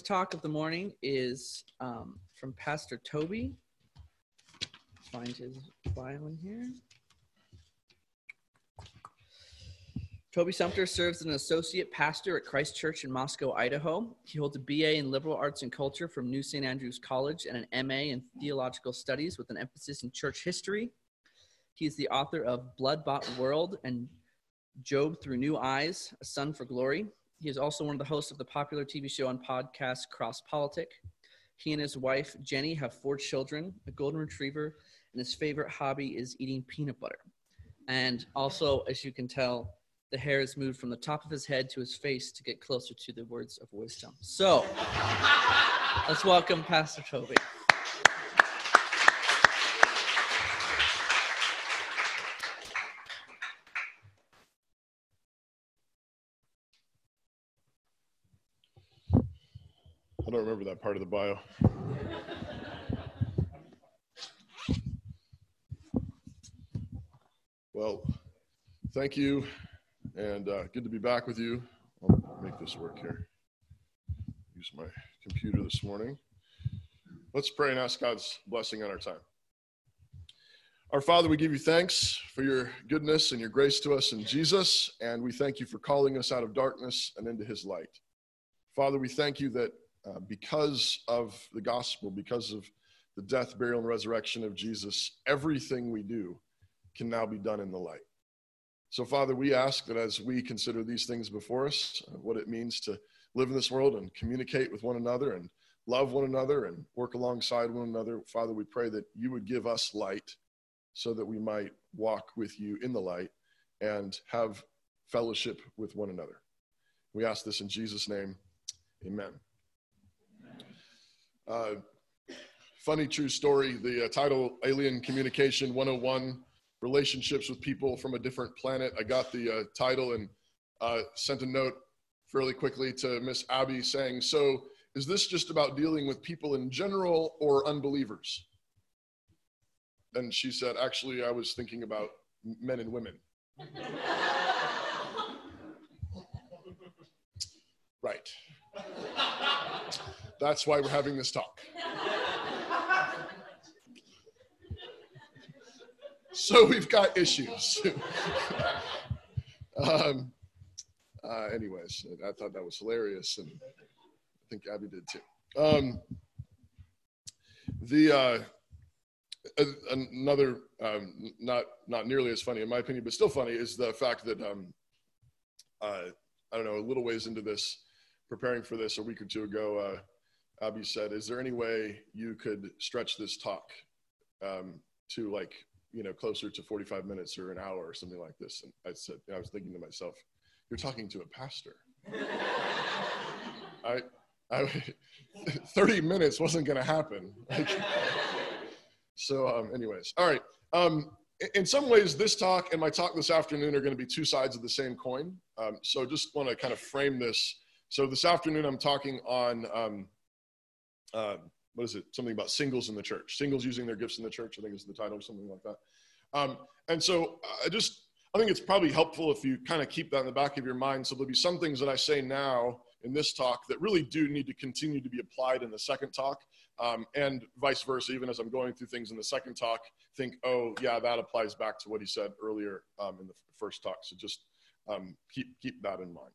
talk of the morning is um, from Pastor Toby. Find his bio in here. Toby Sumpter serves as an associate pastor at Christ Church in Moscow, Idaho. He holds a BA in liberal arts and culture from New St. Andrews College and an MA in theological studies with an emphasis in church history. He is the author of Blood Bought World and Job Through New Eyes, A Son for Glory. He is also one of the hosts of the popular TV show and podcast Cross Politic. He and his wife, Jenny, have four children, a golden retriever, and his favorite hobby is eating peanut butter. And also, as you can tell, the hair is moved from the top of his head to his face to get closer to the words of wisdom. So, let's welcome Pastor Toby. I don't remember that part of the bio. Well, thank you, and uh, good to be back with you. I'll make this work here. Use my computer this morning. Let's pray and ask God's blessing on our time. Our Father, we give you thanks for your goodness and your grace to us in Jesus, and we thank you for calling us out of darkness and into his light. Father, we thank you that uh, because of the gospel, because of the death, burial, and resurrection of Jesus, everything we do can now be done in the light. So, Father, we ask that as we consider these things before us, uh, what it means to live in this world and communicate with one another and love one another and work alongside one another, Father, we pray that you would give us light so that we might walk with you in the light and have fellowship with one another. We ask this in Jesus' name. Amen. Uh, funny true story. The uh, title Alien Communication 101 Relationships with People from a Different Planet. I got the uh, title and uh, sent a note fairly quickly to Miss Abby saying, So, is this just about dealing with people in general or unbelievers? And she said, Actually, I was thinking about men and women. right. That's why we're having this talk. so we've got issues. um, uh, anyways, I thought that was hilarious, and I think Abby did too. Um, the uh, another um, not not nearly as funny in my opinion, but still funny is the fact that um, uh, I don't know a little ways into this, preparing for this a week or two ago. Abby said, "Is there any way you could stretch this talk um, to like you know closer to 45 minutes or an hour or something like this?" And I said, I was thinking to myself, "You're talking to a pastor." I, I, 30 minutes wasn't going to happen. Like, so, um, anyways, all right. Um, in some ways, this talk and my talk this afternoon are going to be two sides of the same coin. Um, so, just want to kind of frame this. So, this afternoon, I'm talking on um, uh, what is it? Something about singles in the church. Singles using their gifts in the church. I think is the title or something like that. Um, and so I just I think it's probably helpful if you kind of keep that in the back of your mind. So there'll be some things that I say now in this talk that really do need to continue to be applied in the second talk, um, and vice versa. Even as I'm going through things in the second talk, think, oh yeah, that applies back to what he said earlier um, in the first talk. So just um, keep keep that in mind.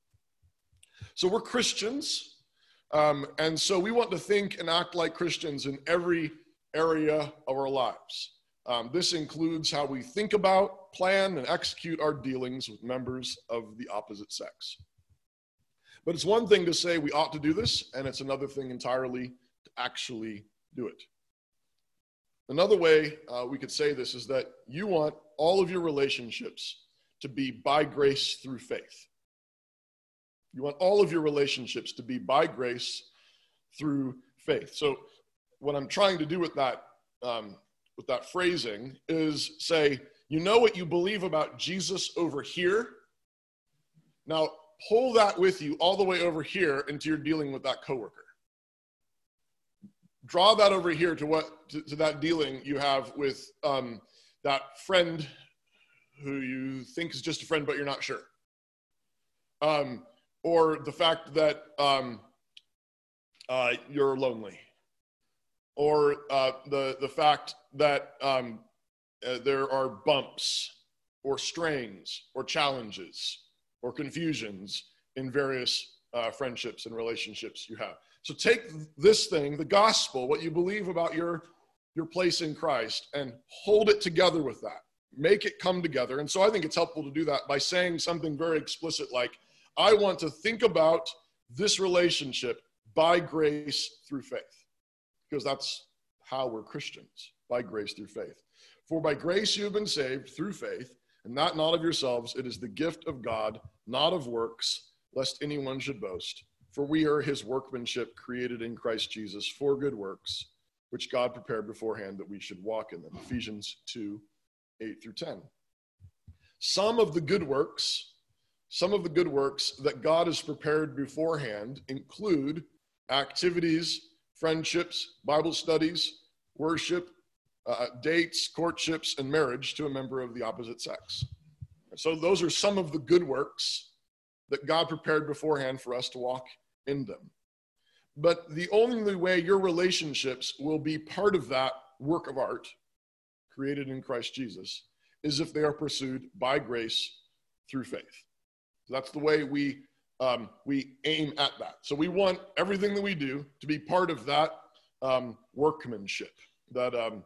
So we're Christians. Um, and so we want to think and act like Christians in every area of our lives. Um, this includes how we think about, plan, and execute our dealings with members of the opposite sex. But it's one thing to say we ought to do this, and it's another thing entirely to actually do it. Another way uh, we could say this is that you want all of your relationships to be by grace through faith. You want all of your relationships to be by grace through faith. So, what I'm trying to do with that, um, with that phrasing is say, you know what you believe about Jesus over here. Now, pull that with you all the way over here into your dealing with that coworker. Draw that over here to what to, to that dealing you have with um, that friend who you think is just a friend, but you're not sure. Um, or the fact that um, uh, you're lonely, or uh, the, the fact that um, uh, there are bumps or strains or challenges or confusions in various uh, friendships and relationships you have. So take this thing, the gospel, what you believe about your, your place in Christ, and hold it together with that. Make it come together. And so I think it's helpful to do that by saying something very explicit like, I want to think about this relationship by grace through faith, because that's how we're Christians, by grace through faith. For by grace you have been saved through faith, and that not of yourselves. It is the gift of God, not of works, lest anyone should boast. For we are his workmanship, created in Christ Jesus for good works, which God prepared beforehand that we should walk in them. Ephesians 2 8 through 10. Some of the good works, some of the good works that God has prepared beforehand include activities, friendships, Bible studies, worship, uh, dates, courtships, and marriage to a member of the opposite sex. So, those are some of the good works that God prepared beforehand for us to walk in them. But the only way your relationships will be part of that work of art created in Christ Jesus is if they are pursued by grace through faith. That's the way we um, we aim at that. So we want everything that we do to be part of that um, workmanship, that um,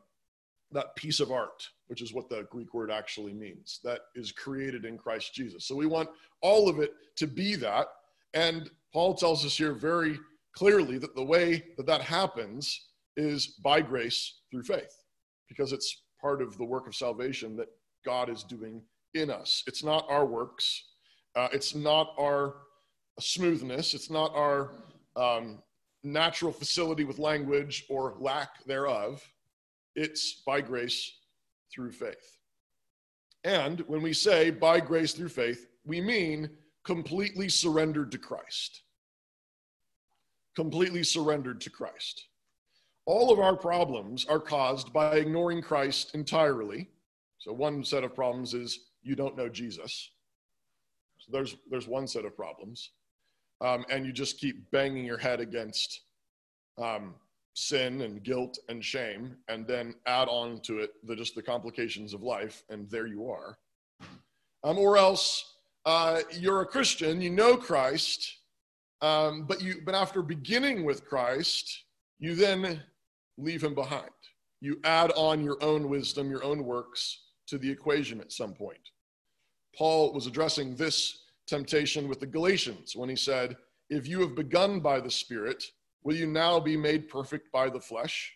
that piece of art, which is what the Greek word actually means, that is created in Christ Jesus. So we want all of it to be that. And Paul tells us here very clearly that the way that that happens is by grace through faith, because it's part of the work of salvation that God is doing in us. It's not our works, uh, it's not our smoothness, it's not our um, natural facility with language or lack thereof it's by grace through faith. And when we say by grace through faith, we mean completely surrendered to Christ. Completely surrendered to Christ. All of our problems are caused by ignoring Christ entirely. So, one set of problems is you don't know Jesus. There's, there's one set of problems. Um, and you just keep banging your head against um, sin and guilt and shame and then add on to it the just the complications of life and there you are. Um, or else uh, you're a christian you know christ um, but you but after beginning with christ you then leave him behind. You add on your own wisdom your own works to the equation at some point. Paul was addressing this temptation with the galatians when he said if you have begun by the spirit Will you now be made perfect by the flesh?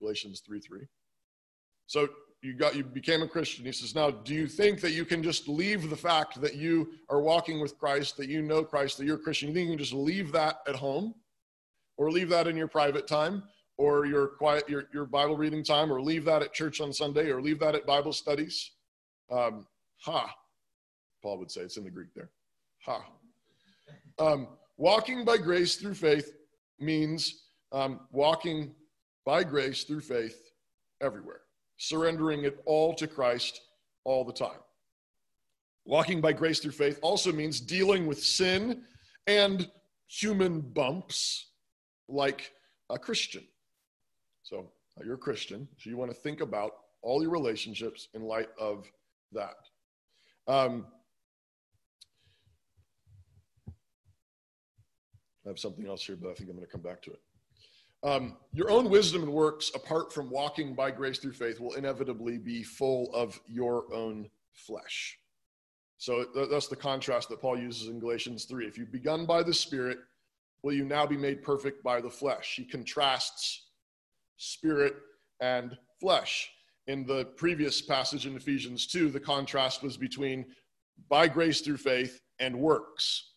Galatians 3 3. So you got you became a Christian. He says, now do you think that you can just leave the fact that you are walking with Christ, that you know Christ, that you're a Christian? You think you can just leave that at home? Or leave that in your private time, or your quiet your, your Bible reading time, or leave that at church on Sunday, or leave that at Bible studies? Um, ha. Paul would say it's in the Greek there. Ha. Um, walking by grace through faith means um, walking by grace through faith everywhere, surrendering it all to Christ all the time. Walking by grace through faith also means dealing with sin and human bumps like a Christian. So you're a Christian, so you want to think about all your relationships in light of that. Um, I have something else here, but I think I'm going to come back to it. Um, your own wisdom and works, apart from walking by grace through faith, will inevitably be full of your own flesh. So that's the contrast that Paul uses in Galatians 3. If you've begun by the Spirit, will you now be made perfect by the flesh? He contrasts spirit and flesh. In the previous passage in Ephesians 2, the contrast was between by grace through faith and works.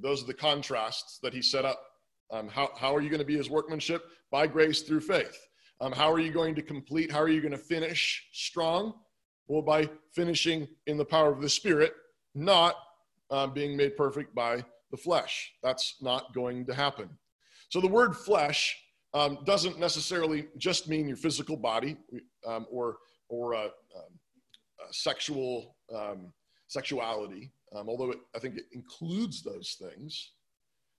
Those are the contrasts that he set up. Um, how, how are you going to be his workmanship? By grace through faith. Um, how are you going to complete? How are you going to finish strong? Well, by finishing in the power of the Spirit, not uh, being made perfect by the flesh. That's not going to happen. So the word flesh um, doesn't necessarily just mean your physical body um, or or uh, um, uh, sexual um, sexuality um, although it, I think it includes those things.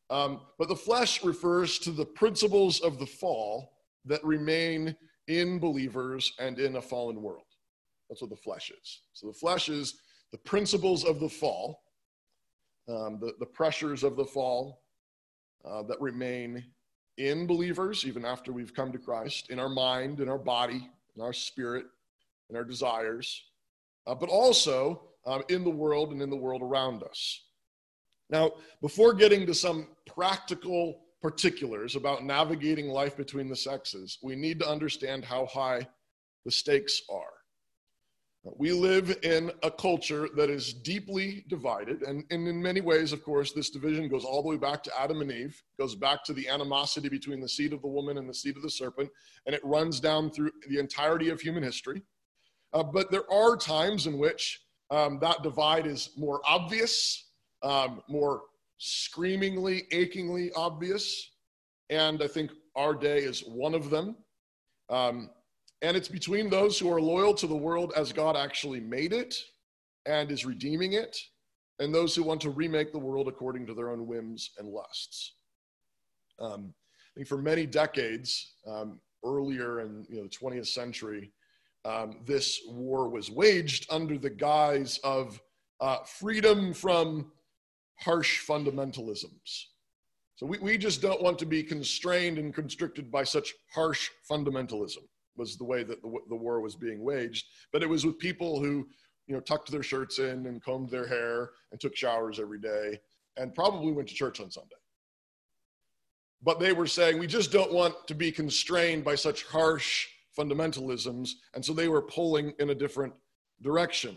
Um, but the flesh refers to the principles of the fall that remain in believers and in a fallen world. That's what the flesh is. So the flesh is the principles of the fall, um, the, the pressures of the fall uh, that remain in believers, even after we've come to Christ, in our mind, in our body, in our spirit, in our desires, uh, but also um, in the world and in the world around us. Now, before getting to some practical particulars about navigating life between the sexes, we need to understand how high the stakes are. We live in a culture that is deeply divided. And, and, in many ways, of course, this division goes all the way back to Adam and Eve, goes back to the animosity between the seed of the woman and the seed of the serpent, and it runs down through the entirety of human history. Uh, but there are times in which um, that divide is more obvious, um, more screamingly, achingly obvious. And I think our day is one of them. Um, and it's between those who are loyal to the world as God actually made it and is redeeming it, and those who want to remake the world according to their own whims and lusts. Um, I think for many decades, um, earlier in you know, the 20th century, um, this war was waged under the guise of uh, freedom from harsh fundamentalisms. So we, we just don't want to be constrained and constricted by such harsh fundamentalism was the way that the, the war was being waged. But it was with people who, you know, tucked their shirts in and combed their hair and took showers every day and probably went to church on Sunday. But they were saying, we just don't want to be constrained by such harsh fundamentalisms. And so they were pulling in a different direction.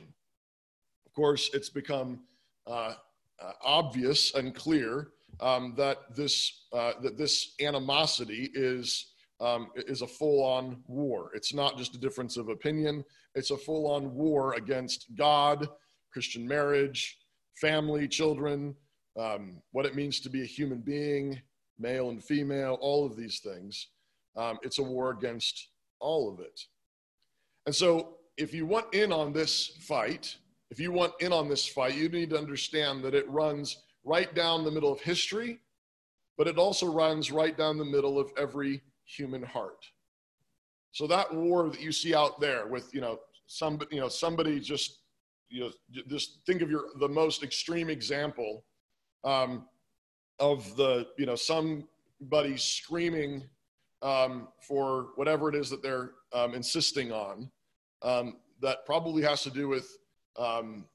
Of course, it's become uh, uh, obvious and clear um, that this uh, that this animosity is um, is a full on war. It's not just a difference of opinion, it's a full on war against God, Christian marriage, family, children, um, what it means to be a human being, male and female, all of these things. Um, it's a war against all of it. And so, if you want in on this fight, if you want in on this fight, you need to understand that it runs right down the middle of history, but it also runs right down the middle of every human heart. So that war that you see out there with, you know, some, you know, somebody just, you know, just think of your, the most extreme example um, of the, you know, somebody screaming um, for whatever it is that they're um, insisting on. Um, that probably has to do with, um,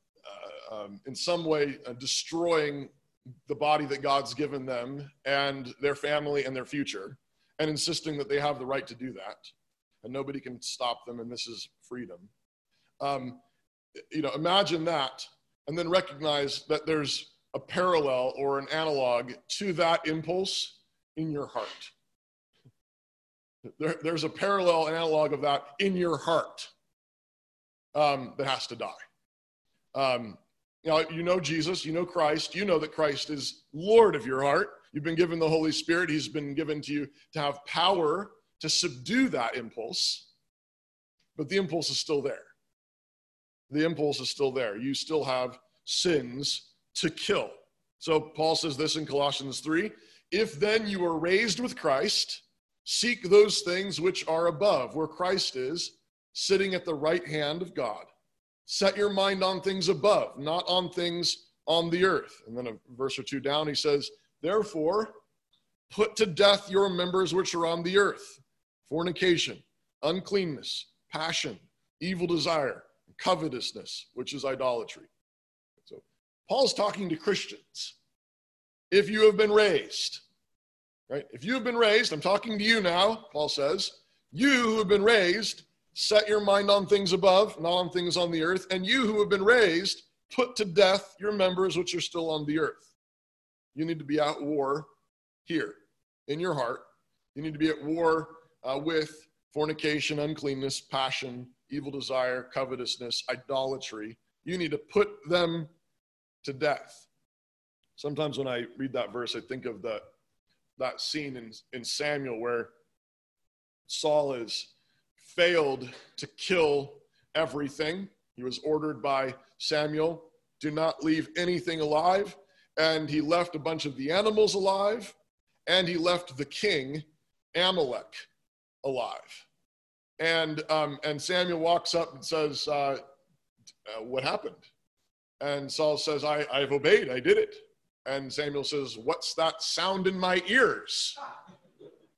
uh, um, in some way, uh, destroying the body that God's given them and their family and their future and insisting that they have the right to do that and nobody can stop them and this is freedom um, you know imagine that and then recognize that there's a parallel or an analog to that impulse in your heart there, there's a parallel analog of that in your heart um, that has to die um, you know, you know jesus you know christ you know that christ is lord of your heart You've been given the Holy Spirit. He's been given to you to have power to subdue that impulse, but the impulse is still there. The impulse is still there. You still have sins to kill. So Paul says this in Colossians 3 If then you are raised with Christ, seek those things which are above, where Christ is, sitting at the right hand of God. Set your mind on things above, not on things on the earth. And then a verse or two down, he says, Therefore, put to death your members which are on the earth fornication, uncleanness, passion, evil desire, covetousness, which is idolatry. So, Paul's talking to Christians. If you have been raised, right? If you have been raised, I'm talking to you now, Paul says, you who have been raised, set your mind on things above, not on things on the earth. And you who have been raised, put to death your members which are still on the earth. You need to be at war here in your heart. You need to be at war uh, with fornication, uncleanness, passion, evil desire, covetousness, idolatry. You need to put them to death. Sometimes when I read that verse, I think of the, that scene in, in Samuel where Saul has failed to kill everything. He was ordered by Samuel do not leave anything alive and he left a bunch of the animals alive, and he left the king, Amalek, alive. And, um, and Samuel walks up and says, uh, What happened? And Saul says, I, I've obeyed, I did it. And Samuel says, What's that sound in my ears?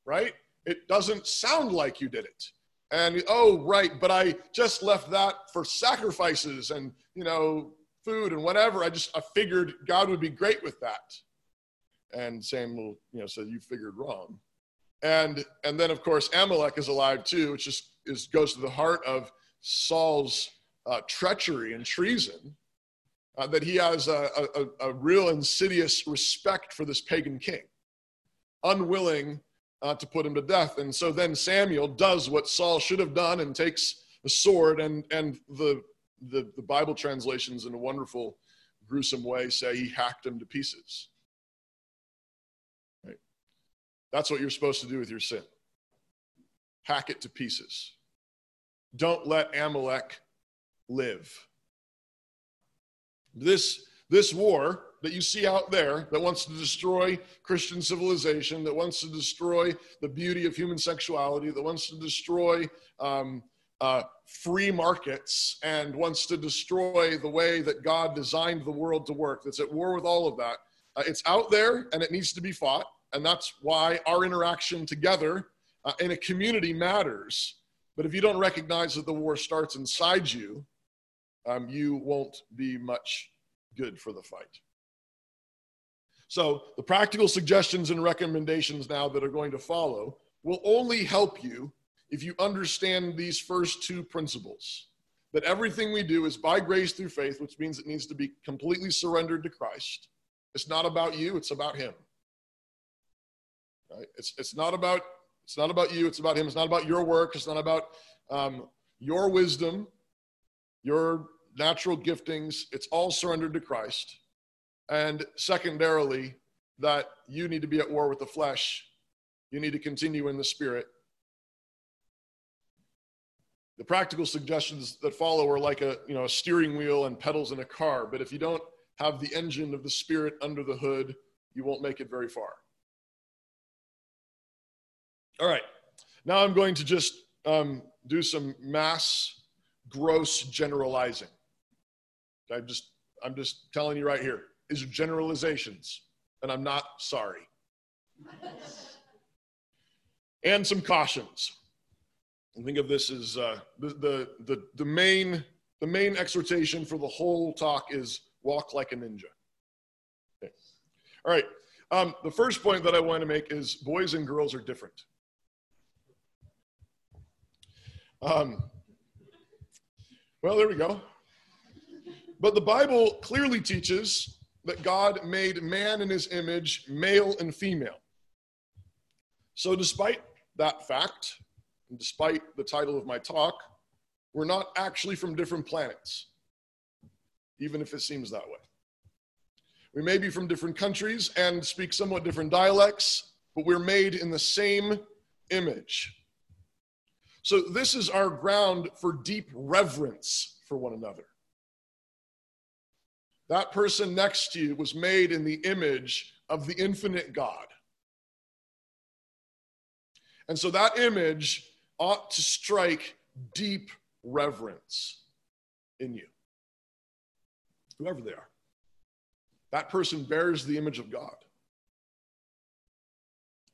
Right? It doesn't sound like you did it. And oh, right, but I just left that for sacrifices and, you know, food and whatever. I just I figured God would be great with that. And Samuel, you know, said, You figured wrong. And and then of course Amalek is alive too, which just is goes to the heart of Saul's uh, treachery and treason. Uh, that he has a, a, a, real insidious respect for this pagan king, unwilling uh, to put him to death. And so then Samuel does what Saul should have done and takes the sword, and, and the, the, the Bible translations in a wonderful, gruesome way say he hacked him to pieces. Right? That's what you're supposed to do with your sin hack it to pieces. Don't let Amalek live. This, this war that you see out there that wants to destroy Christian civilization, that wants to destroy the beauty of human sexuality, that wants to destroy um, uh, free markets, and wants to destroy the way that God designed the world to work, that's at war with all of that. Uh, it's out there and it needs to be fought. And that's why our interaction together uh, in a community matters. But if you don't recognize that the war starts inside you, um, you won't be much good for the fight. So, the practical suggestions and recommendations now that are going to follow will only help you if you understand these first two principles that everything we do is by grace through faith, which means it needs to be completely surrendered to Christ. It's not about you, it's about Him. Right? It's, it's, not about, it's not about you, it's about Him. It's not about your work, it's not about um, your wisdom, your natural giftings. It's all surrendered to Christ. And secondarily, that you need to be at war with the flesh. You need to continue in the spirit. The practical suggestions that follow are like a, you know, a steering wheel and pedals in a car. But if you don't have the engine of the spirit under the hood, you won't make it very far. All right. Now I'm going to just um, do some mass gross generalizing. I'm just, I'm just telling you right here. These are generalizations, and I'm not sorry. and some cautions. I think of this as uh, the, the, the, the, main, the main exhortation for the whole talk is walk like a ninja. Okay. All right. Um, the first point that I want to make is boys and girls are different. Um, well, there we go. But the Bible clearly teaches that God made man in his image, male and female. So, despite that fact, and despite the title of my talk, we're not actually from different planets, even if it seems that way. We may be from different countries and speak somewhat different dialects, but we're made in the same image. So, this is our ground for deep reverence for one another. That person next to you was made in the image of the infinite God. And so that image ought to strike deep reverence in you, whoever they are. That person bears the image of God.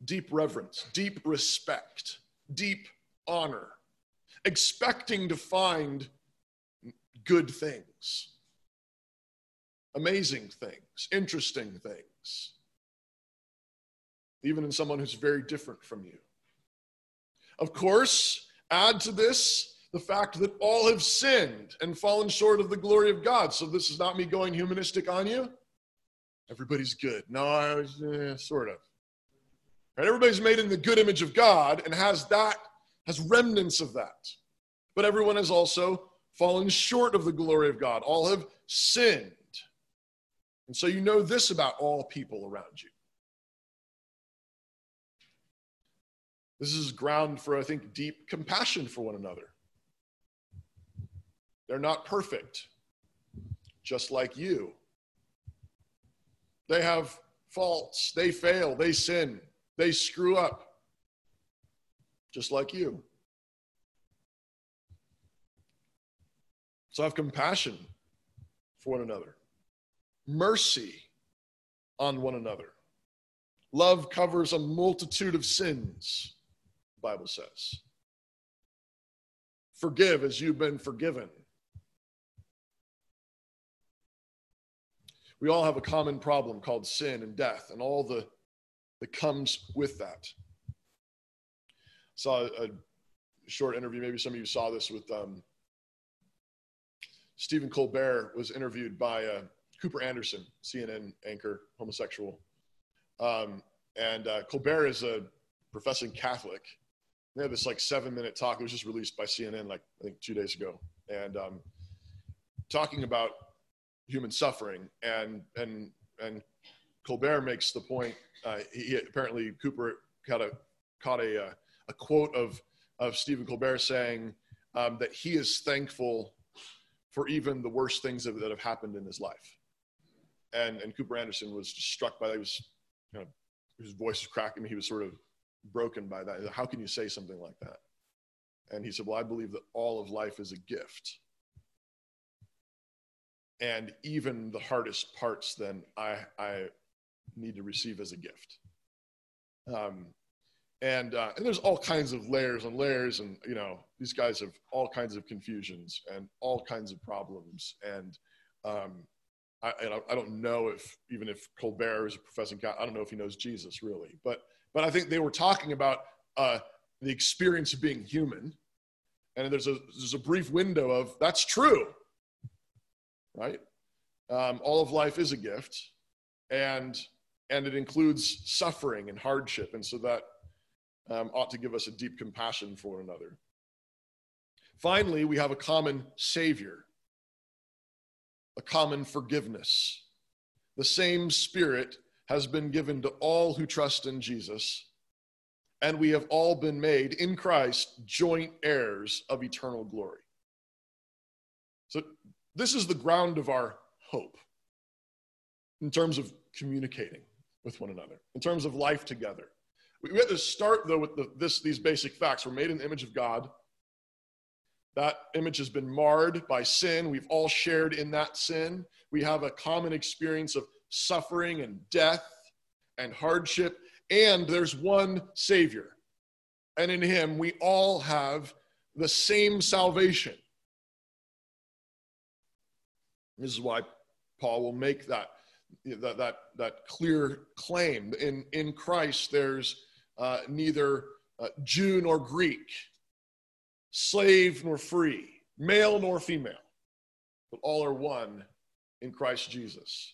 Deep reverence, deep respect, deep honor, expecting to find good things amazing things, interesting things, even in someone who's very different from you. Of course, add to this the fact that all have sinned and fallen short of the glory of God. So this is not me going humanistic on you. Everybody's good. No, I was eh, sort of. Right? Everybody's made in the good image of God and has that, has remnants of that. But everyone has also fallen short of the glory of God. All have sinned. And so you know this about all people around you. This is ground for, I think, deep compassion for one another. They're not perfect, just like you. They have faults. They fail. They sin. They screw up. Just like you. So have compassion for one another, mercy on one another. Love covers a multitude of sins, the Bible says. Forgive as you've been forgiven. We all have a common problem called sin and death and all the that comes with that. Saw a, short interview, maybe some of you saw this with um, Stephen Colbert was interviewed by uh, Cooper Anderson, CNN anchor, homosexual. Um, and uh, Colbert is a professing Catholic. They had this like seven minute talk. It was just released by CNN like I think two days ago, and um, talking about human suffering. And and and Colbert makes the point. Uh, he apparently Cooper caught a caught a uh, a quote of of Stephen Colbert saying um, that he is thankful for even the worst things that, that have happened in his life. And, and Cooper Anderson was struck by that. He was, you know, his voice was cracking. He was sort of broken by that. How can you say something like that? And he said, Well, I believe that all of life is a gift. And even the hardest parts, then I, I need to receive as a gift. Um, and uh, and there's all kinds of layers and layers and you know these guys have all kinds of confusions and all kinds of problems. And um, I, I don't know if even if Colbert is a professing I don't know if he knows Jesus really but but I think they were talking about uh, the experience of being human. And there's a there's a brief window of that's true. Right? Um, all of life is a gift. And and it includes suffering and hardship. And so that um, ought to give us a deep compassion for one another. Finally, we have a common Savior, a common forgiveness. The same Spirit has been given to all who trust in Jesus, and we have all been made in Christ joint heirs of eternal glory. So, this is the ground of our hope in terms of communicating with one another, in terms of life together. We have to start though with the, this, these basic facts. We're made in the image of God. That image has been marred by sin. We've all shared in that sin. We have a common experience of suffering and death and hardship. And there's one Savior. And in Him, we all have the same salvation. This is why Paul will make that, that, that, that clear claim. In, in Christ, there's uh, neither uh, Jew nor Greek, slave nor free, male nor female, but all are one in Christ Jesus.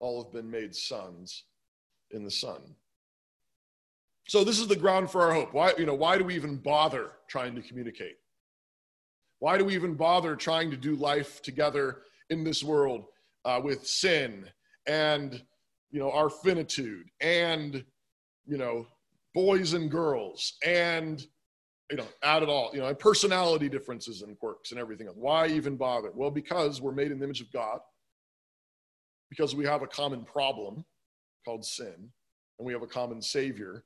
All have been made sons in the Son. So this is the ground for our hope. Why, you know, why do we even bother trying to communicate? Why do we even bother trying to do life together in this world uh, with sin and you know our finitude and you know boys and girls and you know add it all you know personality differences and quirks and everything else. Why even bother? Well because we're made in the image of god. Because we have a common problem called sin and we have a common savior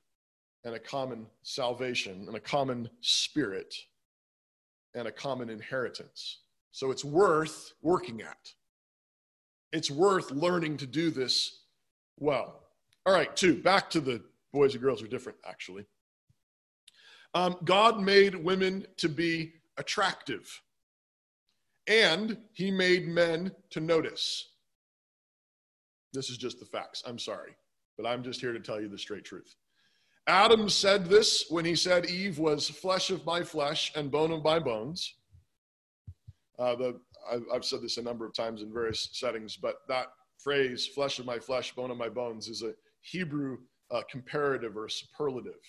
and a common salvation and a common spirit and a common inheritance. So it's worth working at. It's worth learning to do this well. All right two back to the boys and girls are different, actually. Um, God made women to be attractive, and He made men to notice. This is just the facts. I'm sorry, but I'm just here to tell you the straight truth. Adam said this when he said Eve was flesh of my flesh and bone of my bones. Uh, the, I've, I've said this a number of times in various settings, but that phrase, flesh of my flesh, bone of my bones, is a Hebrew uh, comparative or superlative.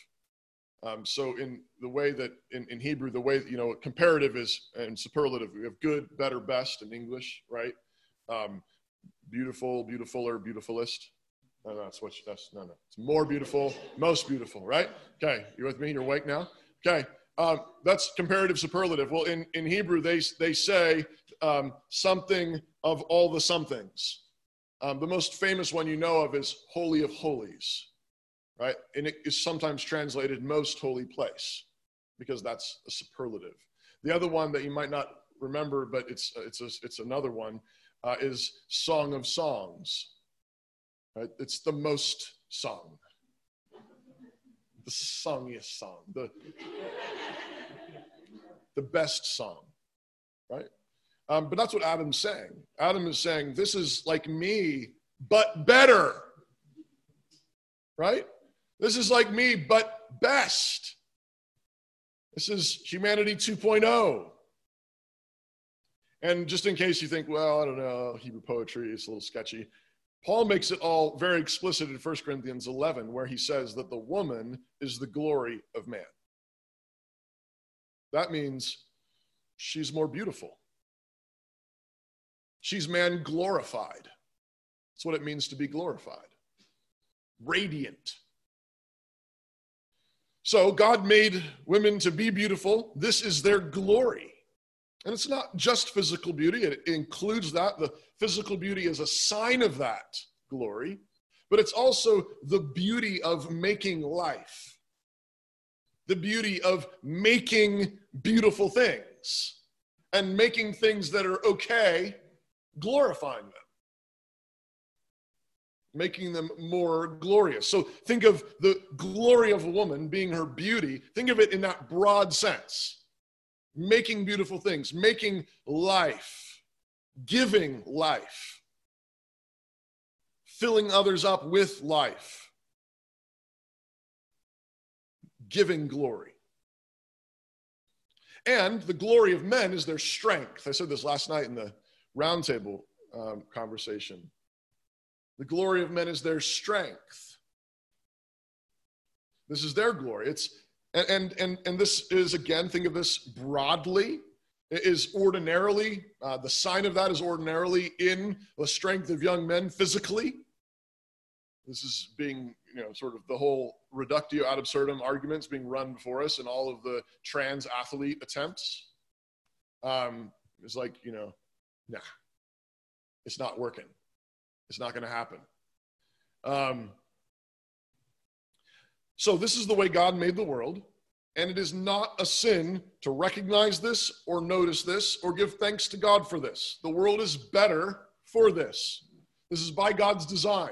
Um, so in the way that in, in Hebrew, the way, you know, comparative is and superlative, we have good, better, best in English, right? Um, beautiful, beautifuler, beautifulest. No, no, that's what you, that's, no, no. It's more beautiful, most beautiful, right? Okay, you with me? You're awake now? Okay, um, that's comparative superlative. Well, in, in Hebrew, they, they say um, something of all the somethings. Um, the most famous one you know of is Holy of Holies, right? And it is sometimes translated most holy place because that's a superlative. The other one that you might not remember, but it's, it's, a, it's another one, uh, is Song of Songs. Right? It's the most sung, the songiest song, the, the best song, right? Um, but that's what Adam's saying. Adam is saying, This is like me, but better. Right? This is like me, but best. This is humanity 2.0. And just in case you think, well, I don't know, Hebrew poetry is a little sketchy, Paul makes it all very explicit in 1 Corinthians 11, where he says that the woman is the glory of man. That means she's more beautiful. She's man glorified. That's what it means to be glorified. Radiant. So God made women to be beautiful. This is their glory. And it's not just physical beauty, it includes that. The physical beauty is a sign of that glory, but it's also the beauty of making life, the beauty of making beautiful things and making things that are okay glorifying them, making them more glorious. So think of the glory of a woman being her beauty. Think of it in that broad sense making beautiful things, making life, giving life, filling others up with life, giving glory. And the glory of men is their strength. I said this last night in the roundtable um, conversation. The glory of men is their strength. This is their glory. It's and and and, and this is again think of this broadly. It is ordinarily uh, the sign of that is ordinarily in the strength of young men physically. This is being you know sort of the whole reductio ad absurdum arguments being run before us in all of the trans athlete attempts. Um, it's like you know nah, it's not working. It's not going to happen. Um, so, this is the way God made the world, and it is not a sin to recognize this or notice this or give thanks to God for this. The world is better for this. This is by God's design.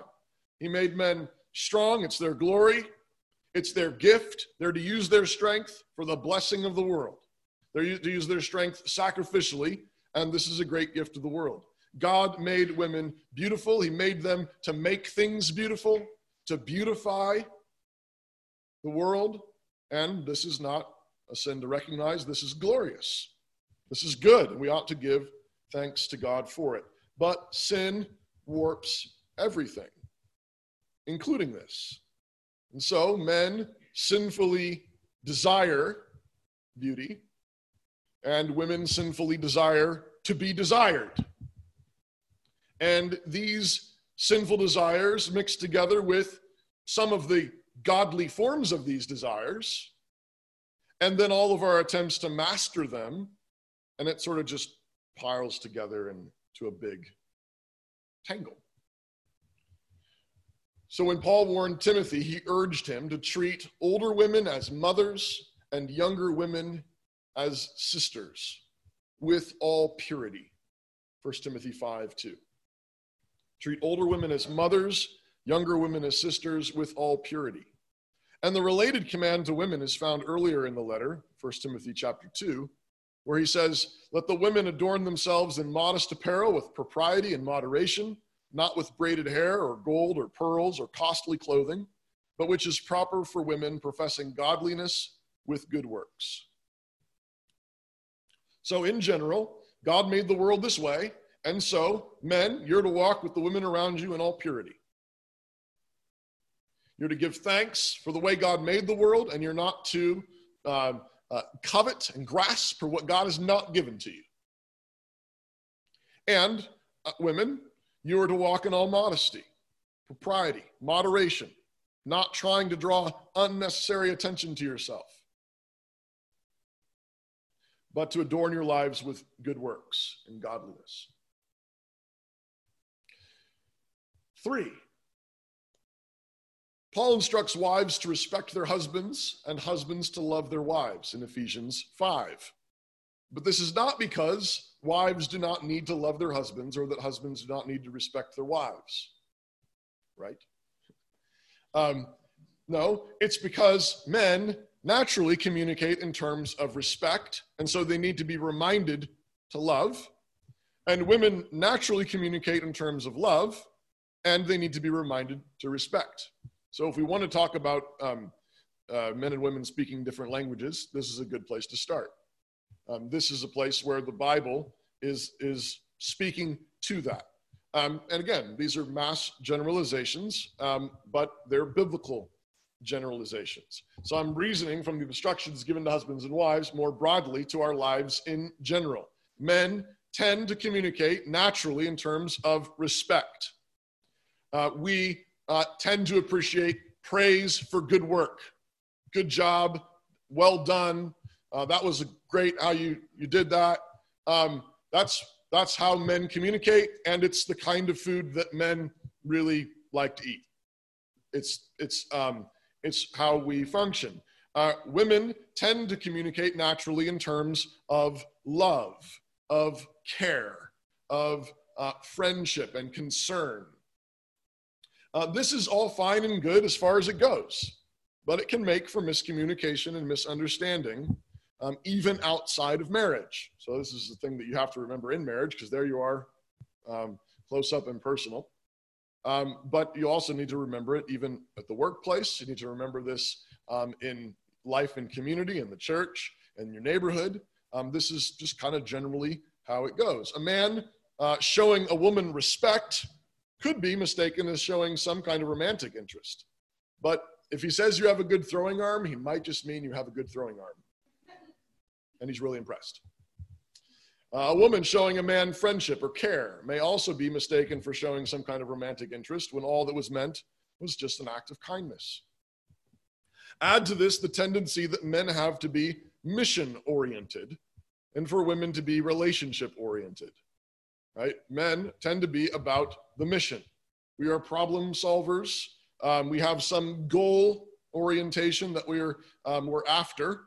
He made men strong, it's their glory, it's their gift. They're to use their strength for the blessing of the world. They're to use their strength sacrificially, and this is a great gift to the world. God made women beautiful. He made them to make things beautiful, to beautify the world. And this is not a sin to recognize. This is glorious. This is good. And we ought to give thanks to God for it. But sin warps everything, including this. And so men sinfully desire beauty, and women sinfully desire to be desired. And these sinful desires mixed together with some of the godly forms of these desires, and then all of our attempts to master them, and it sort of just piles together into a big tangle. So when Paul warned Timothy, he urged him to treat older women as mothers and younger women as sisters with all purity. 1 Timothy 5 2. Treat older women as mothers, younger women as sisters with all purity. And the related command to women is found earlier in the letter, 1 Timothy chapter 2, where he says, Let the women adorn themselves in modest apparel with propriety and moderation, not with braided hair or gold or pearls or costly clothing, but which is proper for women professing godliness with good works. So, in general, God made the world this way, and so, men, you're to walk with the women around you in all purity. You're to give thanks for the way God made the world, and you're not to uh, uh, covet and grasp for what God has not given to you. And uh, women, you are to walk in all modesty, propriety, moderation, not trying to draw unnecessary attention to yourself, but to adorn your lives with good works and godliness. 3. Paul instructs wives to respect their husbands and husbands to love their wives in Ephesians 5. But this is not because wives do not need to love their husbands or that husbands do not need to respect their wives, right? Um, no, it's because men naturally communicate in terms of respect, and so they need to be reminded to love. And women naturally communicate in terms of love, and they need to be reminded to respect. So if we want to talk about um, uh, men and women speaking different languages, this is a good place to start. Um, this is a place where the Bible is, is speaking to that. Um, and again, these are mass generalizations, um, but they're biblical generalizations. So I'm reasoning from the instructions given to husbands and wives more broadly to our lives in general. Men tend to communicate naturally in terms of respect. Uh, we uh, tend to appreciate praise for good work. Good job, well done. Uh, that was great how you, you did that. Um, that's, that's how men communicate, and it's the kind of food that men really like to eat. It's, it's, um, it's how we function. Uh, women tend to communicate naturally in terms of love, of care, of uh, friendship and concern. Uh, this is all fine and good as far as it goes, but it can make for miscommunication and misunderstanding um, even outside of marriage. So, this is the thing that you have to remember in marriage because there you are um, close up and personal. Um, but you also need to remember it even at the workplace. You need to remember this um, in life and community, in the church, in your neighborhood. Um, this is just kind of generally how it goes. A man uh, showing a woman respect could be mistaken as showing some kind of romantic interest. But if he says you have a good throwing arm, he might just mean you have a good throwing arm. And he's really impressed. Uh, a woman showing a man friendship or care may also be mistaken for showing some kind of romantic interest when all that was meant was just an act of kindness. Add to this the tendency that men have to be mission oriented and for women to be relationship oriented. Right? Men tend to be about the mission. We are problem solvers. Um, we have some goal orientation that we're, um, we're after.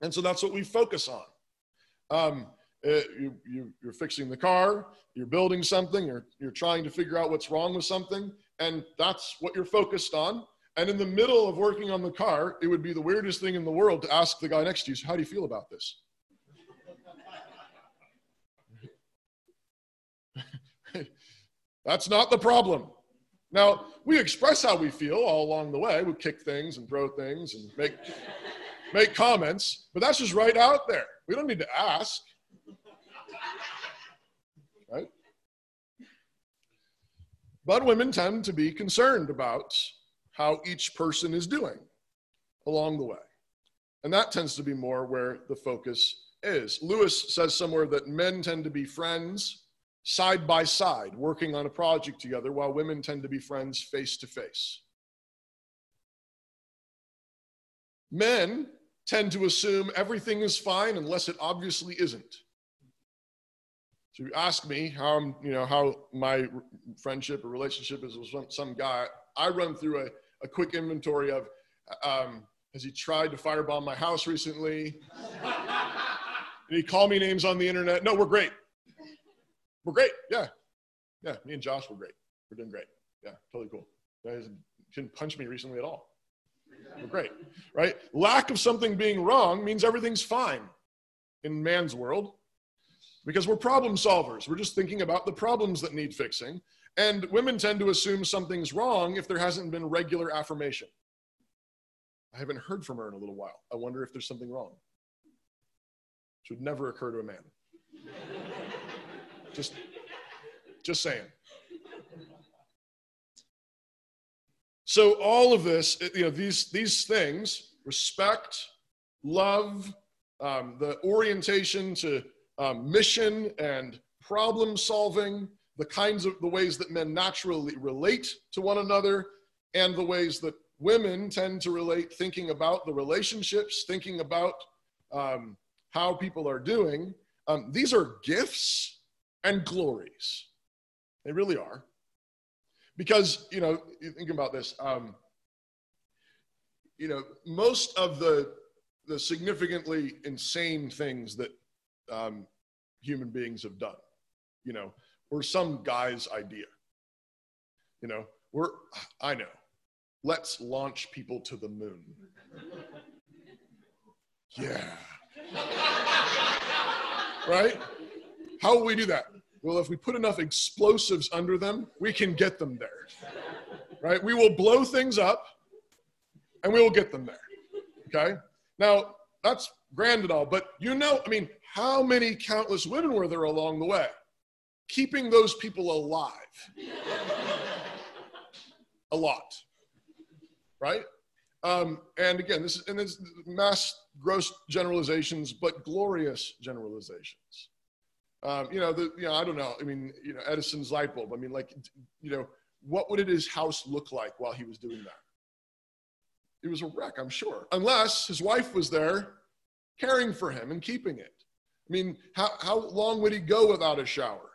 And so that's what we focus on. Um, uh, you, you, you're fixing the car, you're building something, you're, you're trying to figure out what's wrong with something, and that's what you're focused on. And in the middle of working on the car, it would be the weirdest thing in the world to ask the guy next to you, so how do you feel about this? That's not the problem. Now, we express how we feel all along the way. We kick things and throw things and make, make comments, but that's just right out there. We don't need to ask. Right? But women tend to be concerned about how each person is doing along the way. And that tends to be more where the focus is. Lewis says somewhere that men tend to be friends side by side, working on a project together, while women tend to be friends face to face. Men tend to assume everything is fine unless it obviously isn't. So you ask me how I'm, you know, how my friendship or relationship is with some, some guy. I run through a, a quick inventory of, um, has he tried to firebomb my house recently? Did he call me names on the internet? No, we're great. We're great. Yeah. Yeah. Me and Josh were great. We're doing great. Yeah. Totally cool. Guys didn't punch me recently at all. We're great. Right? Lack of something being wrong means everything's fine in man's world because we're problem solvers. We're just thinking about the problems that need fixing. And women tend to assume something's wrong if there hasn't been regular affirmation. I haven't heard from her in a little while. I wonder if there's something wrong. Which would never occur to a man. Just, just saying. So all of this, you know, these these things, respect, love, um, the orientation to um, mission and problem solving, the kinds of the ways that men naturally relate to one another, and the ways that women tend to relate, thinking about the relationships, thinking about um, how people are doing. Um, these are gifts and glories. They really are. because you know, you think about this. Um, you know, most of the the significantly insane things that um, human beings have done, you know, were some guy's idea. You know, we're I know. Let's launch people to the moon. Yeah. right? How will we do that? Well, if we put enough explosives under them, we can get them there. Right? We will blow things up and we will get them there. Okay? Now, that's grand and all, but you know, I mean, how many countless women were there along the way? Keeping those people alive. A lot. Right? Um, and again, this is and this mass gross generalizations, but glorious generalizations. Um, you know, the, you know, I don't know. I mean, you know, Edison's light bulb. I mean, like, you know, what would his house look like while he was doing that? It was a wreck, I'm sure, unless his wife was there caring for him and keeping it. I mean, how, how long would he go without a shower?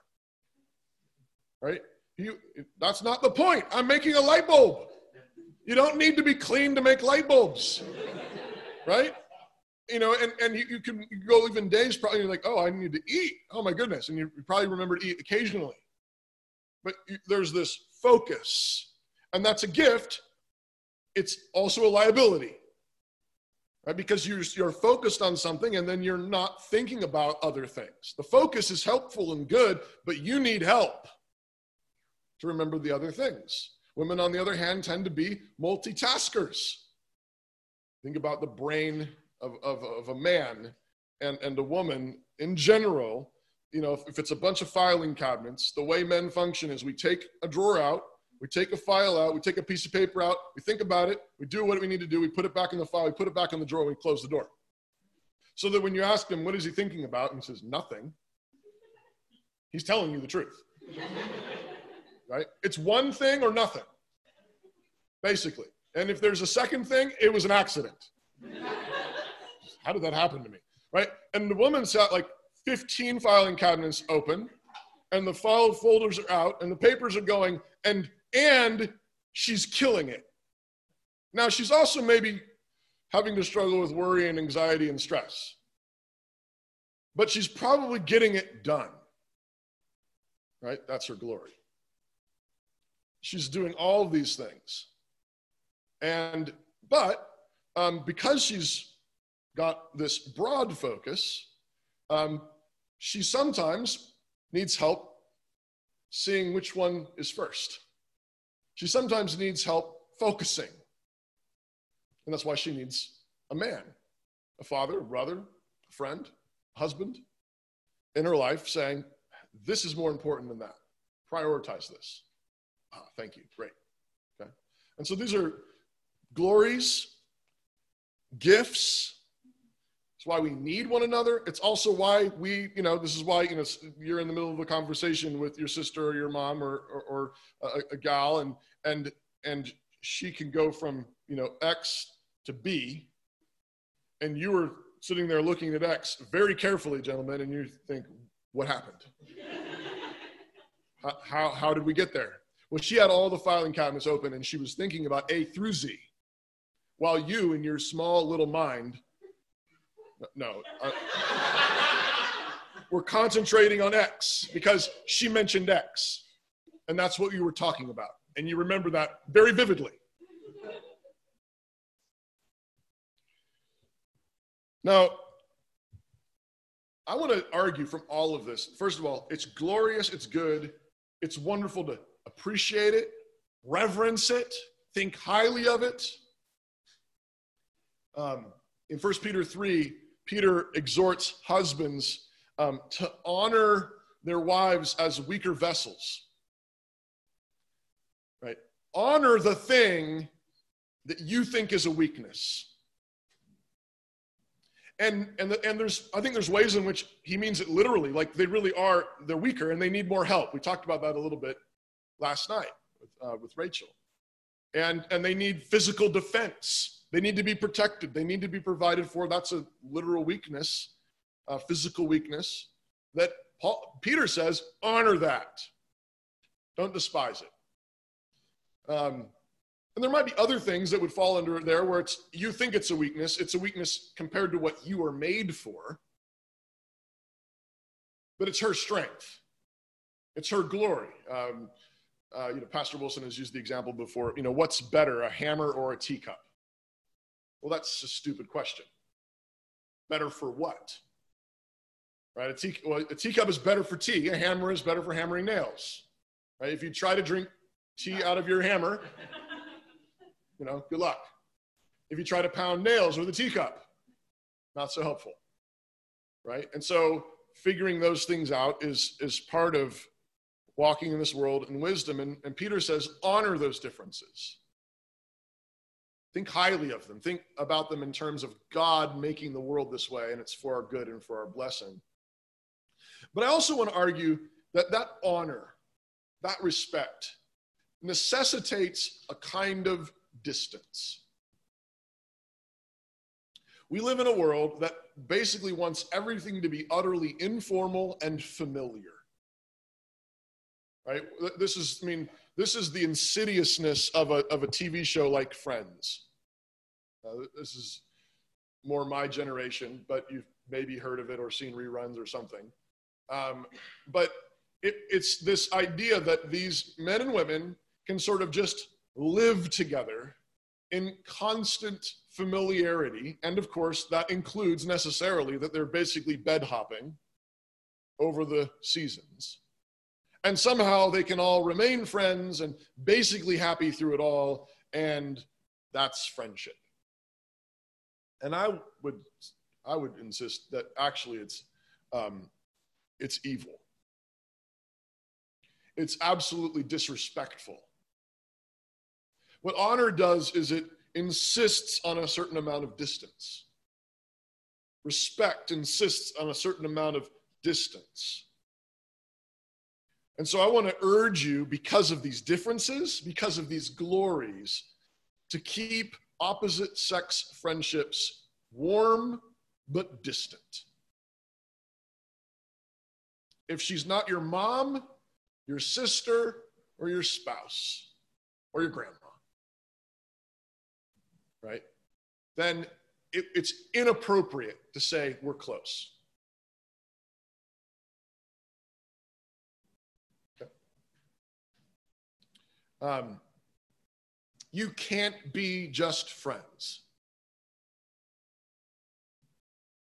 Right? You, that's not the point. I'm making a light bulb. You don't need to be clean to make light bulbs. Right? You know, and, and you, you can go even days probably you're like, oh, I need to eat. Oh my goodness. And you probably remember to eat occasionally. But you, there's this focus, and that's a gift. It's also a liability, right? Because you're, you're focused on something and then you're not thinking about other things. The focus is helpful and good, but you need help to remember the other things. Women, on the other hand, tend to be multitaskers. Think about the brain of, of, of a man and, and a woman in general, you know, if, if it's a bunch of filing cabinets, the way men function is we take a drawer out, we take a file out, we take a piece of paper out, we think about it, we do what we need to do, we put it back in the file, we put it back in the drawer, we close the door. So that when you ask him, what is he thinking about? And he says, nothing. He's telling you the truth. right? It's one thing or nothing, basically. And if there's a second thing, it was an accident. How did that happen to me? Right? And the woman sat like 15 filing cabinets open, and the file folders are out, and the papers are going, and and she's killing it. Now she's also maybe having to struggle with worry and anxiety and stress. But she's probably getting it done. Right? That's her glory. She's doing all these things. And, but um, because she's got this broad focus, um, she sometimes needs help seeing which one is first. She sometimes needs help focusing. And that's why she needs a man, a father, a brother, a friend, a husband in her life saying, This is more important than that. Prioritize this. Ah, thank you. Great. Okay. And so these are glories, gifts, why we need one another. It's also why we, you know, this is why, you know, you're in the middle of a conversation with your sister or your mom or, or, or a, a gal and, and, and she can go from, you know, X to B and you were sitting there looking at X very carefully, gentlemen, and you think, what happened? how, how, how did we get there? Well, she had all the filing cabinets open and she was thinking about A through Z, while you, in your small little mind, no. Uh, we're concentrating on X because she mentioned X. And that's what you were talking about. And you remember that very vividly. Now, I want to argue from all of this. First of all, it's glorious, it's good, it's wonderful to appreciate it, reverence it, think highly of it. Um, in 1 Peter 3, Peter exhorts husbands um, to honor their wives as weaker vessels. Right? Honor the thing that you think is a weakness. And, and, the, and there's, I think there's ways in which he means it literally, like they really are, they're weaker and they need more help. We talked about that a little bit last night with, uh, with Rachel. And, and they need physical defense they need to be protected. They need to be provided for. That's a literal weakness, a physical weakness. That Paul, Peter says, honor that. Don't despise it. Um, and there might be other things that would fall under there where it's you think it's a weakness, it's a weakness compared to what you are made for. But it's her strength. It's her glory. Um, uh, you know, Pastor Wilson has used the example before. You know, what's better, a hammer or a teacup? Well, that's a stupid question. Better for what? Right? A, tea, well, a teacup is better for tea. A hammer is better for hammering nails. Right? If you try to drink tea out of your hammer, you know, good luck. If you try to pound nails with a teacup, not so helpful. Right? And so figuring those things out is is part of walking in this world in wisdom. And, and Peter says, honor those differences. Think highly of them. Think about them in terms of God making the world this way, and it's for our good and for our blessing. But I also want to argue that that honor, that respect, necessitates a kind of distance. We live in a world that basically wants everything to be utterly informal and familiar. Right? This is, I mean, this is the insidiousness of a, of a TV show like Friends. Uh, this is more my generation, but you've maybe heard of it or seen reruns or something. Um, but it, it's this idea that these men and women can sort of just live together in constant familiarity. And of course, that includes necessarily that they're basically bed hopping over the seasons. And somehow they can all remain friends and basically happy through it all. And that's friendship. And I would, I would insist that actually it's, um, it's evil. It's absolutely disrespectful. What honor does is it insists on a certain amount of distance. Respect insists on a certain amount of distance. And so I want to urge you, because of these differences, because of these glories, to keep opposite sex friendships warm but distant. If she's not your mom, your sister, or your spouse, or your grandma, right? Then it, it's inappropriate to say we're close. Um, you can't be just friends.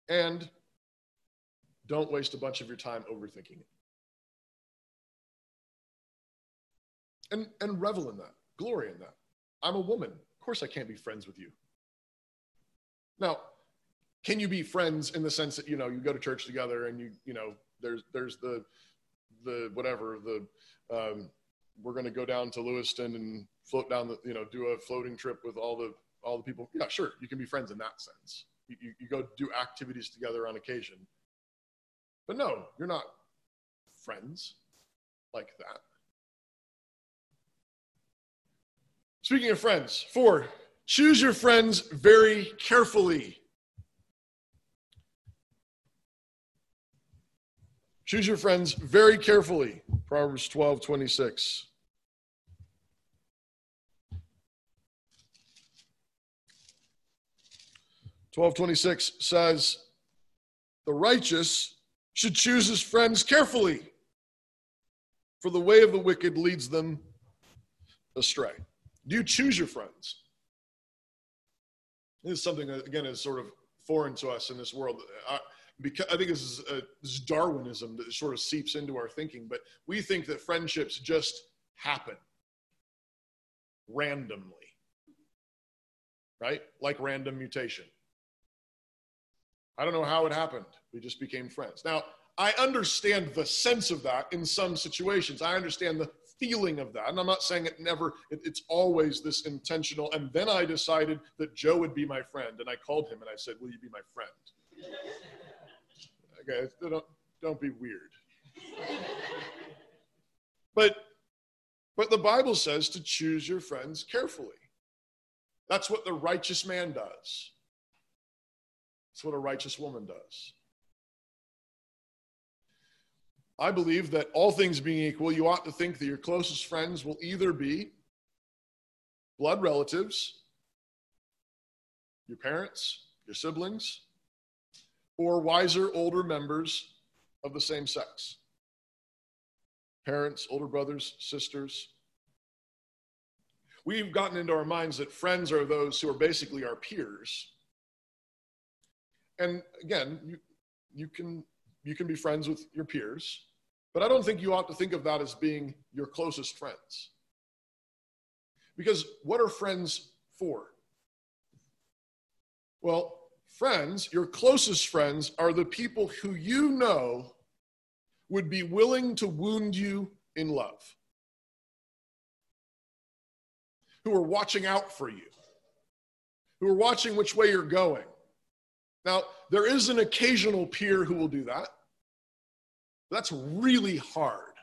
And don't waste a bunch of your time overthinking it. And, and revel in that, glory in that. I'm a woman Of course I can't be friends with you. Now, can you be friends in the sense that you know you go to church together and you you know there's there's the the whatever the um, we're going to go down to Lewiston and float down the you know do a floating trip with all the all the people. Yeah sure you can be friends in that sense. You, you, you go do activities together on occasion. But no you're not friends like that. Speaking of friends, four, choose your friends very carefully. Choose your friends very carefully. Proverbs 12, 26. Twelve twenty six says, "The righteous should choose his friends carefully, for the way of the wicked leads them astray." Do you choose your friends? This is something again, is sort of foreign to us in this world. Because I think this is, a, this is Darwinism that sort of seeps into our thinking, but we think that friendships just happen randomly, right? Like random mutation. I don't know how it happened. We just became friends. Now, I understand the sense of that in some situations. I understand the feeling of that. And I'm not saying it never, it, it's always this intentional. And then I decided that Joe would be my friend. And I called him and I said, Will you be my friend? Okay, don't, don't be weird. but but the Bible says to choose your friends carefully. That's what the righteous man does. That's what a righteous woman does. I believe that all things being equal, you ought to think that your closest friends will either be blood relatives, your parents, your siblings, or wiser, older members of the same sex. Parents, older brothers, sisters. We've gotten into our minds that friends are those who are basically our peers. And again, you, you, can, you can be friends with your peers, but I don't think you ought to think of that as being your closest friends. Because what are friends for? Well, friends, your closest friends, are the people who you know would be willing to wound you in love, who are watching out for you, who are watching which way you're going. Now, there is an occasional peer who will do that. That's really hard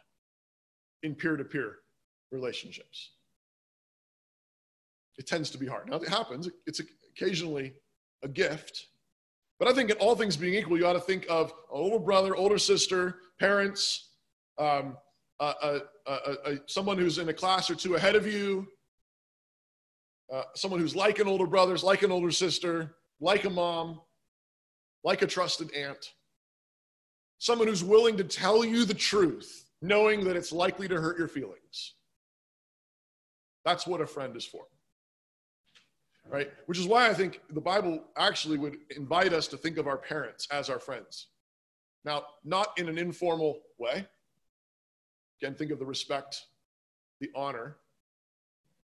in peer to peer relationships. It tends to be hard. Now, it happens, it's occasionally a gift. But I think in all things being equal, you ought to think of older brother, older sister, parents, um, uh, uh, uh, someone who's in a class or two ahead of you, uh, someone who's like an older brother, like an older sister, like a mom, like a trusted aunt, someone who's willing to tell you the truth, knowing that it's likely to hurt your feelings. That's what a friend is for right? Which is why I think the Bible actually would invite us to think of our parents as our friends. Now, not in an informal way. Again, think of the respect, the honor.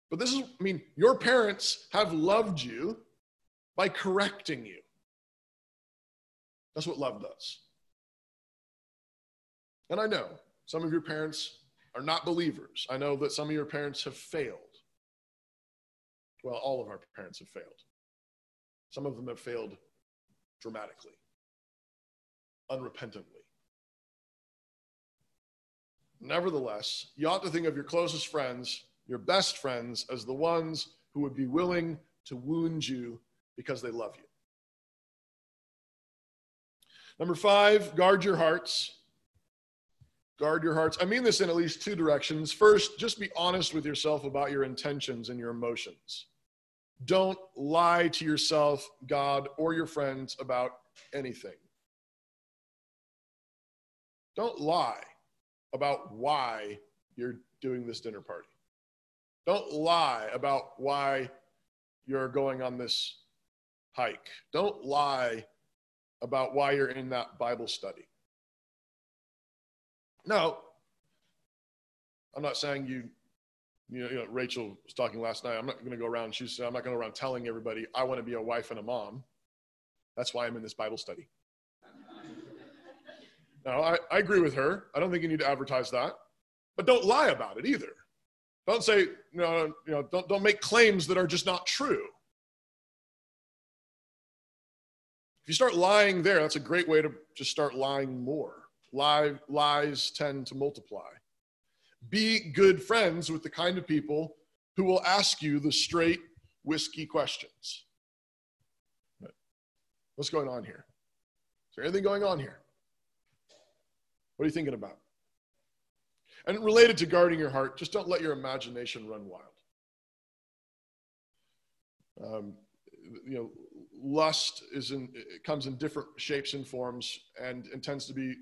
But this is, I mean, your parents have loved you by correcting you. That's what love does. And I know some of your parents are not believers. I know that some of your parents have failed. Well, all of our parents have failed. Some of them have failed dramatically, unrepentantly. Nevertheless, you ought to think of your closest friends, your best friends, as the ones who would be willing to wound you because they love you. Number five, guard your hearts. Guard your hearts. I mean this in at least two directions. First, just be honest with yourself about your intentions and your emotions. Don't lie to yourself, God, or your friends about anything. Don't lie about why you're doing this dinner party. Don't lie about why you're going on this hike. Don't lie about why you're in that Bible study. No, I'm not saying you you know, you know, Rachel was talking last night. I'm not going to go around. She said, I'm not going to go around telling everybody I want to be a wife and a mom. That's why I'm in this Bible study. now, I, I agree with her. I don't think you need to advertise that, but don't lie about it either. Don't say, you know, you know don't, don't make claims that are just not true. If you start lying there, that's a great way to just start lying more. Lie, lies tend to multiply. Be good friends with the kind of people who will ask you the straight, whiskey questions. What's going on here? Is there anything going on here? What are you thinking about? And related to guarding your heart, just don't let your imagination run wild. Um, you know, lust is in, it comes in different shapes and forms and, and tends to be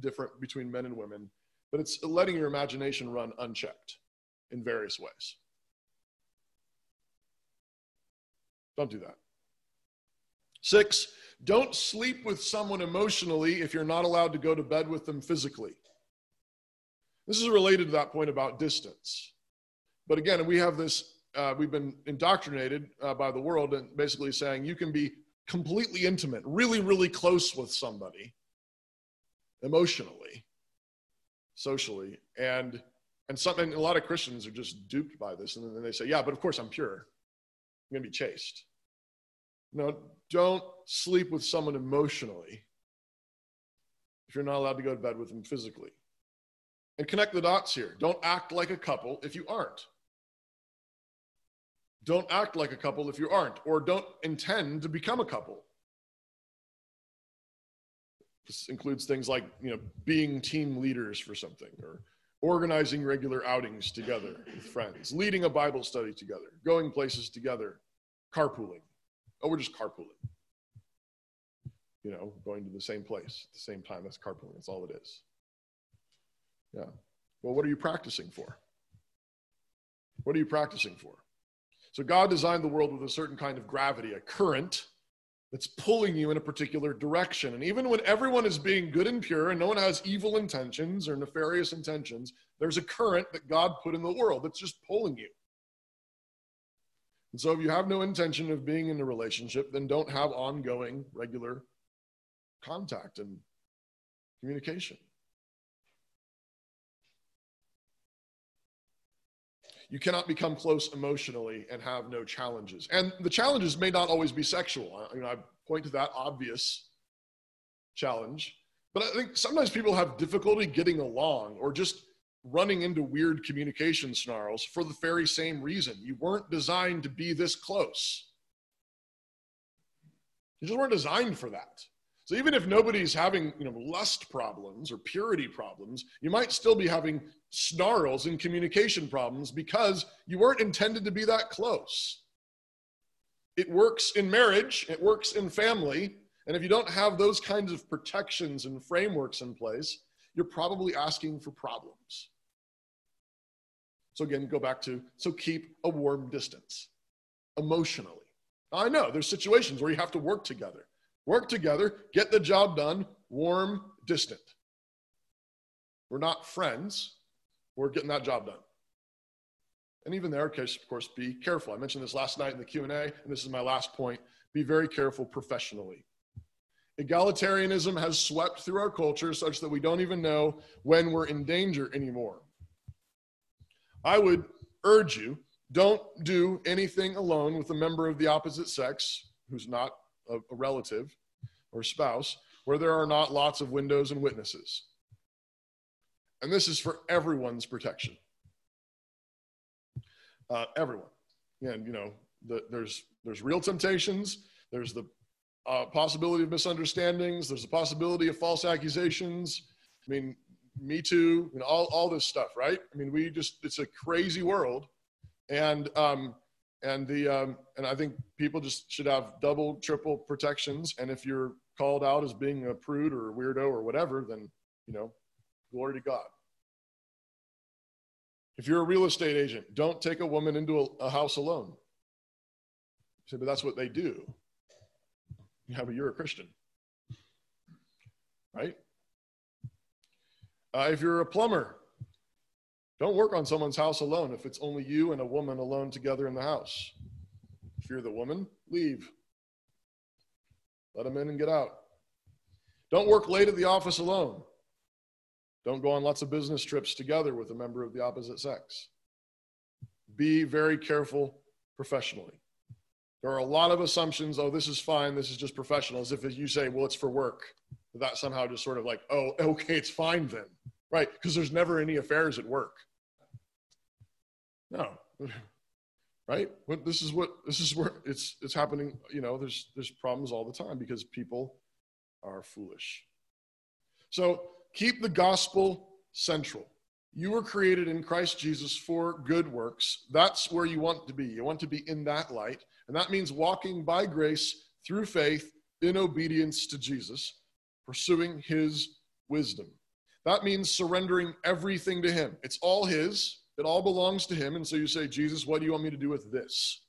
different between men and women but it's letting your imagination run unchecked in various ways. Don't do that. Six, don't sleep with someone emotionally if you're not allowed to go to bed with them physically. This is related to that point about distance. But again, we have this, uh, we've been indoctrinated uh, by the world and basically saying you can be completely intimate, really, really close with somebody emotionally socially. And and something a lot of Christians are just duped by this. And then they say, yeah, but of course I'm pure. I'm gonna be chaste. No, don't sleep with someone emotionally if you're not allowed to go to bed with them physically. And connect the dots here. Don't act like a couple if you aren't. Don't act like a couple if you aren't, or don't intend to become a couple this includes things like you know being team leaders for something or organizing regular outings together with friends, leading a Bible study together, going places together, carpooling. Oh, we're just carpooling. You know, going to the same place at the same time. That's carpooling. That's all it is. Yeah. Well, what are you practicing for? What are you practicing for? So, God designed the world with a certain kind of gravity, a current that's pulling you in a particular direction. And even when everyone is being good and pure and no one has evil intentions or nefarious intentions, there's a current that God put in the world that's just pulling you. And so, if you have no intention of being in a relationship, then don't have ongoing, regular contact and communication. You cannot become close emotionally and have no challenges. And the challenges may not always be sexual. You know, I point to that obvious challenge. But I think sometimes people have difficulty getting along or just running into weird communication snarls for the very same reason. You weren't designed to be this close. You just weren't designed for that. So even if nobody's having, you know, lust problems or purity problems, you might still be having snarls and communication problems because you weren't intended to be that close. It works in marriage, it works in family, and if you don't have those kinds of protections and frameworks in place, you're probably asking for problems. So again, go back to so keep a warm distance emotionally. I know there's situations where you have to work together work together, get the job done, warm, distant. We're not friends, we're getting that job done. And even there, case, of course, be careful. I mentioned this last night in the Q&A, and this is my last point. Be very careful professionally. Egalitarianism has swept through our culture such that we don't even know when we're in danger anymore. I would urge you, don't do anything alone with a member of the opposite sex who's not a, a relative or spouse where there are not lots of windows and witnesses. And this is for everyone's protection. Uh, everyone. And, you know, the, there's, there's real temptations, there's the uh, possibility of misunderstandings, there's the possibility of false accusations. I mean, Me Too, and all, all this stuff, right? I mean, we just, it's a crazy world. And um, and the um, and I think people just should have double, triple protections. And if you're called out as being a prude or a weirdo or whatever, then you know, glory to God. If you're a real estate agent, don't take a woman into a, a house alone. say, but that's what they do. Yeah, but you're a Christian, right? Uh, if you're a plumber, don't work on someone's house alone if it's only you and a woman alone together in the house. If you're the woman, leave. Let them in and get out. Don't work late at the office alone. Don't go on lots of business trips together with a member of the opposite sex. Be very careful professionally. There are a lot of assumptions. Oh, this is fine. This is just professional. As if you say, well, it's for work. That somehow just sort of like, oh, okay, it's fine then. Right? Because there's never any affairs at work. No. right? This is what this is where it's it's happening. You know, there's there's problems all the time because people are foolish. So keep the gospel central. You were created in Christ Jesus for good works. That's where you want to be. You want to be in that light. And that means walking by grace through faith in obedience to Jesus, pursuing his wisdom. That means surrendering everything to him. It's all his. It all belongs to Him. And so you say, Jesus, what do you want me to do with this?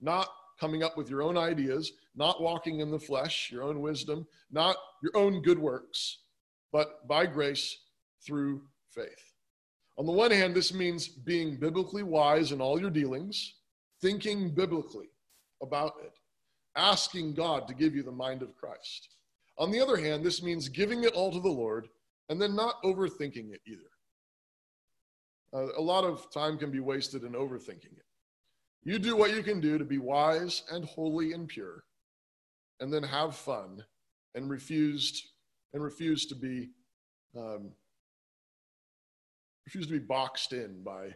Not coming up with your own ideas, not walking in the flesh, your own wisdom, not your own good works, but by grace through faith. On the one hand, this means being biblically wise in all your dealings, thinking biblically about it, asking God to give you the mind of Christ. On the other hand, this means giving it all to the Lord and then not overthinking it either. Uh, a lot of time can be wasted in overthinking it. You do what you can do to be wise and holy and pure, and then have fun and refused and refuse to be um, refuse to be boxed in by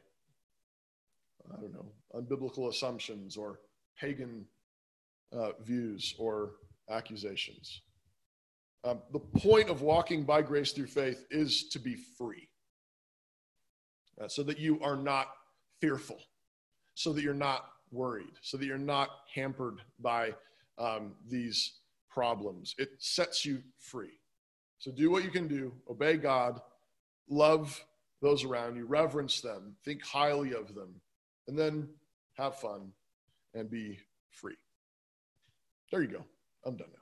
I don't know unbiblical assumptions or pagan uh, views or accusations. Um, the point of walking by grace through faith is to be free. Uh, so that you are not fearful, so that you're not worried, so that you're not hampered by um, these problems. It sets you free. So do what you can do, obey God, love those around you, reverence them, think highly of them, and then have fun and be free. There you go. I'm done now.